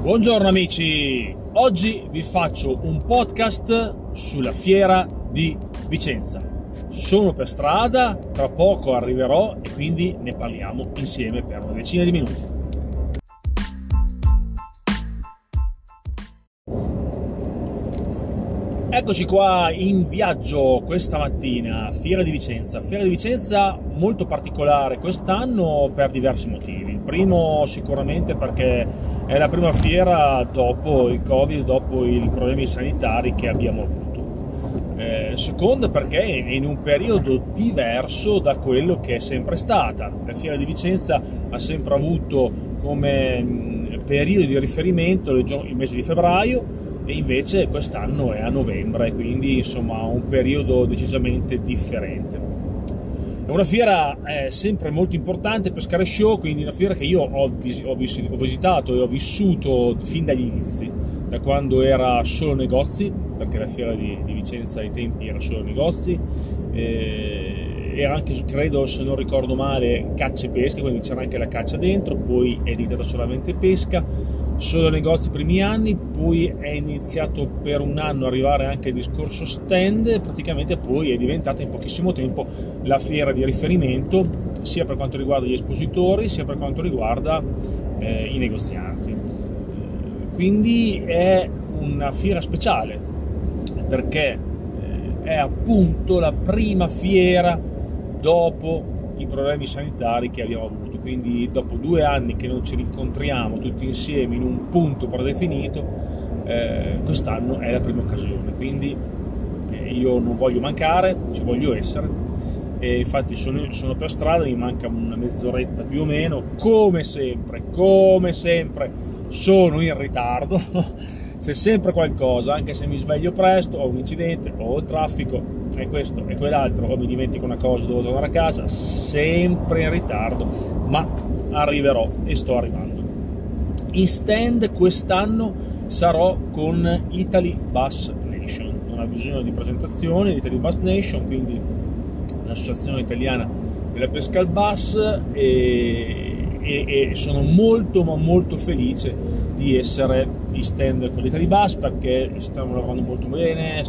Buongiorno amici, oggi vi faccio un podcast sulla fiera di Vicenza. Sono per strada, tra poco arriverò e quindi ne parliamo insieme per una decina di minuti. Eccoci qua in viaggio questa mattina, Fiera di Vicenza. Fiera di Vicenza molto particolare quest'anno per diversi motivi. Primo sicuramente perché è la prima fiera dopo il Covid, dopo i problemi sanitari che abbiamo avuto. Eh, secondo perché è in un periodo diverso da quello che è sempre stata. La Fiera di Vicenza ha sempre avuto come periodo di riferimento il mese di febbraio e invece quest'anno è a novembre, quindi insomma un periodo decisamente differente. È una fiera eh, sempre molto importante per Scare Show, quindi una fiera che io ho, vis- ho, vis- ho, visitato e ho vissuto fin dagli inizi, da quando era solo negozi, perché la fiera di, di Vicenza ai tempi era solo negozi, eh, era anche, credo, se non ricordo male, caccia e pesca, quindi c'era anche la caccia dentro, poi è diventata solamente pesca solo negozi i primi anni, poi è iniziato per un anno arrivare anche il discorso stand, praticamente poi è diventata in pochissimo tempo la fiera di riferimento sia per quanto riguarda gli espositori sia per quanto riguarda eh, i negozianti. Quindi è una fiera speciale perché eh, è appunto la prima fiera dopo i problemi sanitari che abbiamo avuto. Quindi dopo due anni che non ci rincontriamo tutti insieme in un punto predefinito, eh, quest'anno è la prima occasione. Quindi eh, io non voglio mancare, ci voglio essere. E infatti sono, sono per strada, mi manca una mezz'oretta più o meno, come sempre, come sempre sono in ritardo c'è sempre qualcosa, anche se mi sveglio presto, ho un incidente, ho il traffico, e questo e quell'altro, o mi dimentico una cosa, devo tornare a casa, sempre in ritardo, ma arriverò e sto arrivando. In stand quest'anno sarò con Italy Bus Nation, non ha bisogno di presentazione, Italy Bus Nation, quindi l'associazione italiana della pesca al bus e e, e, sono molto ma molto felice di essere in stand con l'Italy Bus perché stanno lavorando molto bene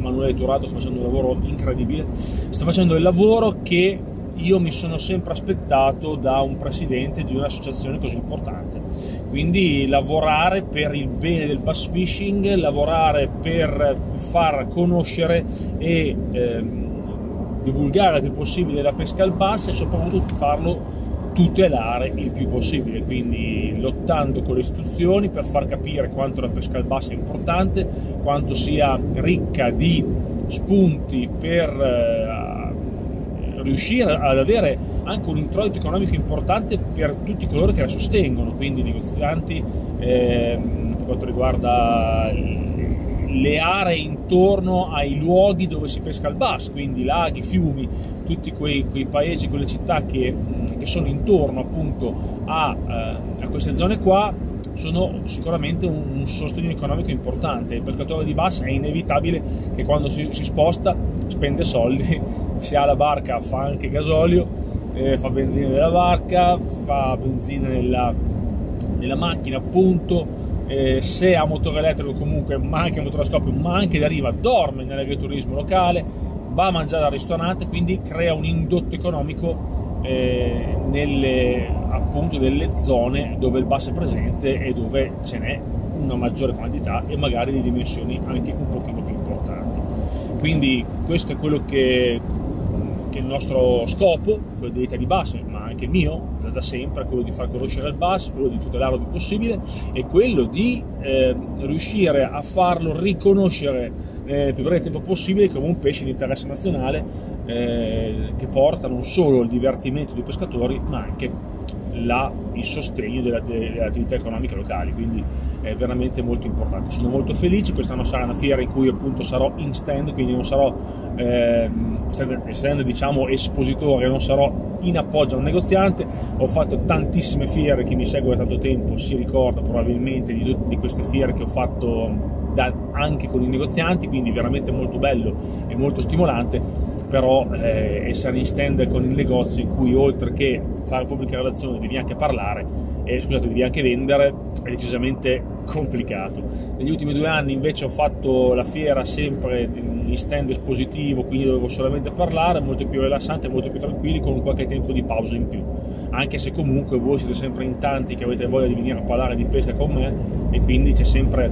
Emanuele Turato sta facendo un lavoro incredibile. Sta facendo il lavoro che io mi sono sempre aspettato da un presidente di un'associazione così importante. Quindi lavorare per il bene del bus fishing lavorare per far conoscere e ehm, divulgare il più possibile la pesca al bus e soprattutto farlo tutelare il più possibile, quindi lottando con le istituzioni per far capire quanto la pesca al basso è importante, quanto sia ricca di spunti per eh, riuscire ad avere anche un introito economico importante per tutti coloro che la sostengono, quindi negozianti eh, per quanto riguarda le aree intorno ai luoghi dove si pesca il bass, quindi laghi, fiumi, tutti quei, quei paesi, quelle città che, che, sono intorno appunto a, eh, a, queste zone qua sono sicuramente un, un, sostegno economico importante. Il pescatore di bass è inevitabile che quando si, si sposta spende soldi, si ha la barca fa anche gasolio, eh, fa benzina nella barca, fa benzina nella, nella macchina appunto eh, se ha motore elettrico comunque, ma anche motore a scoppio, ma anche da riva, dorme nell'agriturismo locale, va a mangiare al ristorante, quindi crea un indotto economico eh, nelle, appunto delle zone dove il bus è presente e dove ce n'è una maggiore quantità e magari di dimensioni anche un pochino più importanti. Quindi questo è quello che che il nostro scopo, quello di base, ma anche il mio, da sempre, quello di far conoscere il bus, quello di tutelarlo il più possibile, è quello di eh, riuscire a farlo riconoscere eh, il più breve tempo possibile come un pesce di interesse nazionale eh, che porta non solo il divertimento dei pescatori, ma anche la, il sostegno della, delle attività economiche locali, quindi è veramente molto importante. Sono molto felice, quest'anno sarà una fiera in cui appunto sarò in stand, quindi non sarò eh, stand, stand diciamo espositore, non sarò in appoggio a un negoziante, ho fatto tantissime fiere, chi mi segue da tanto tempo si ricorda probabilmente di, di queste fiere che ho fatto da, anche con i negozianti, quindi veramente molto bello e molto stimolante, però eh, essere in stand con il negozio in cui oltre che fare pubblica relazione devi anche parlare, e scusate, devi anche vendere, è decisamente complicato. Negli ultimi due anni invece ho fatto la fiera sempre in stand espositivo, quindi dovevo solamente parlare, molto più rilassante, molto più tranquilli, con qualche tempo di pausa in più. Anche se comunque voi siete sempre in tanti che avete voglia di venire a parlare di pesca con me e quindi c'è sempre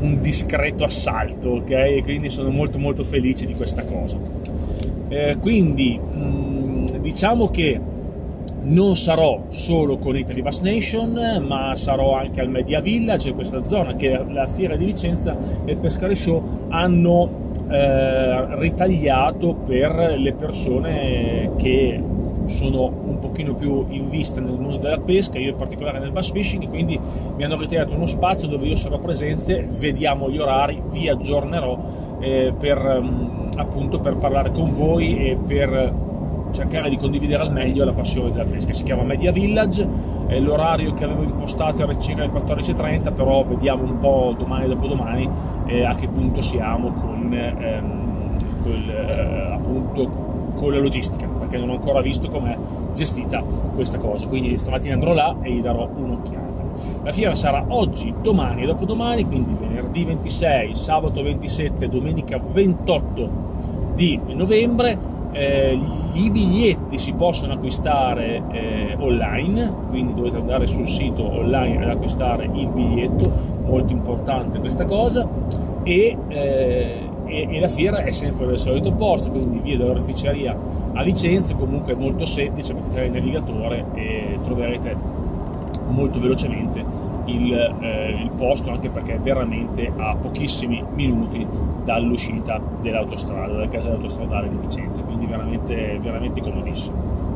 un discreto assalto, ok? E quindi sono molto molto felice di questa cosa. Eh, quindi mm, diciamo che non sarò solo con Italy Bass Nation, ma sarò anche al Media Village, questa zona che la Fiera di Vicenza e il Pescare Show hanno eh, ritagliato per le persone che sono un pochino più in vista nel mondo della pesca, io in particolare nel bass fishing, quindi mi hanno ritagliato uno spazio dove io sarò presente, vediamo gli orari, vi aggiornerò eh, per, mm, appunto per parlare con voi e per cercare di condividere al meglio la passione della pesca. Si chiama Media Village, l'orario che avevo impostato era circa le 14.30, però vediamo un po' domani e dopodomani eh, a che punto siamo con, ehm, quel, eh, appunto, con la logistica, perché non ho ancora visto com'è gestita questa cosa. Quindi stamattina andrò là e gli darò un'occhiata. La fiera sarà oggi, domani e dopodomani, quindi venerdì 26, sabato 27, domenica 28 di novembre eh, i biglietti si possono acquistare eh, online, quindi dovete andare sul sito online ad acquistare il biglietto, molto importante questa cosa, e, eh, e, e la fiera è sempre nel solito posto, quindi via dell'oreficeria a Vicenza, comunque è molto semplice, mettete il navigatore e troverete molto velocemente il, eh, il, posto anche perché è veramente a pochissimi minuti dall'uscita dell'autostrada, dalla casa autostradale di Vicenza, quindi veramente, veramente comodissimo.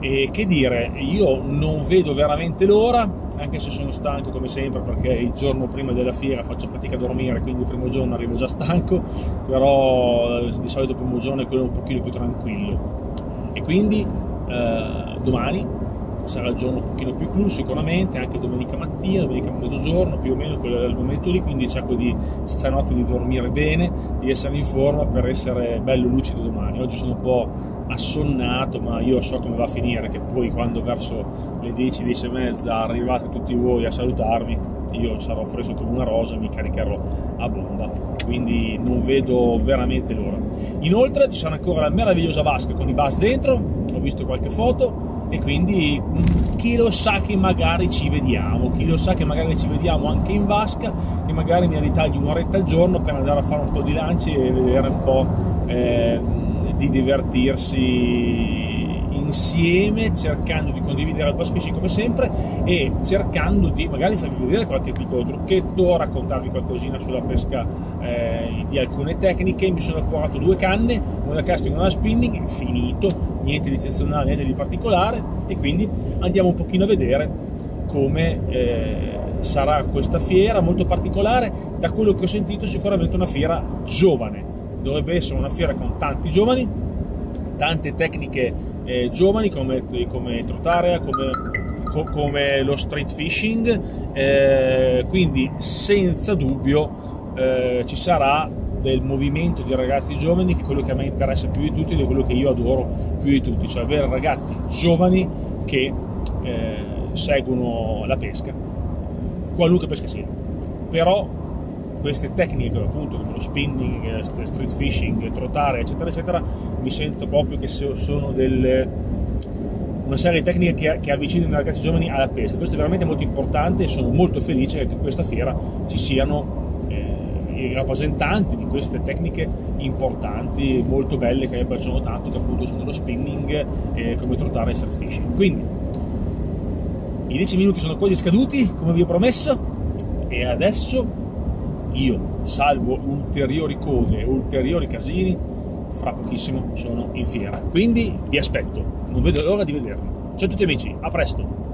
E che dire, io non vedo veramente l'ora, anche se sono stanco come sempre perché il giorno prima della fiera faccio fatica a dormire, quindi il primo giorno arrivo già stanco, però eh, di solito il primo giorno è quello un pochino più tranquillo. E quindi eh, domani sarà il giorno un pochino più clou sicuramente, anche domenica mattina, domenica mezzogiorno, più o meno quello è il momento lì, quindi cerco di stanotte di dormire bene, di essere in forma per essere bello lucido domani. Oggi sono un po' assonnato, ma io so come va a finire, che poi quando verso le 10, 10 e mezza arrivate tutti voi a salutarmi, io sarò fresco come una rosa e mi caricherò a bomba. Quindi non vedo veramente l'ora. Inoltre ci sarà ancora la meravigliosa vasca con i bus dentro, ho visto qualche foto e quindi mm, chi lo sa che magari ci vediamo, chi lo sa che magari ci vediamo anche in vasca e magari mi ritagli un'oretta al giorno per andare a fare un po' di lanci e vedere un po' eh, di divertirsi insieme cercando di condividere il bass fishing come sempre e cercando di magari farvi vedere qualche piccolo trucchetto, raccontarvi qualcosina sulla pesca eh, di alcune tecniche. Mi sono portato due canne, una casting e una spinning, finito, niente di eccezionale, niente di particolare e quindi andiamo un pochino a vedere come eh, sarà questa fiera molto particolare. Da quello che ho sentito sicuramente una fiera giovane, dovrebbe essere una fiera con tanti giovani, tante tecniche eh, giovani come, come trotarea, come, co, come, lo street fishing, eh, quindi senza dubbio eh, ci sarà del movimento di ragazzi giovani che è quello che a me interessa più di tutti ed è quello che io adoro più di tutti, cioè avere ragazzi giovani che eh, seguono la pesca, qualunque pesca sia. Però queste tecniche appunto come lo spinning, eh, street fishing, trotare eccetera eccetera mi sento proprio che sono delle, una serie di tecniche che, che avvicinano i ragazzi giovani alla pesca. Questo è veramente molto importante e sono molto felice che in questa fiera ci siano eh, i rappresentanti di queste tecniche importanti molto belle che mi piacciono tanto che appunto sono lo spinning e come trotare e street fishing. Quindi i 10 minuti sono quasi scaduti come vi ho promesso e adesso io, salvo ulteriori code ulteriori casini, fra pochissimo sono in fiera. Quindi vi aspetto, non vedo l'ora di vedervi. Ciao a tutti amici, a presto!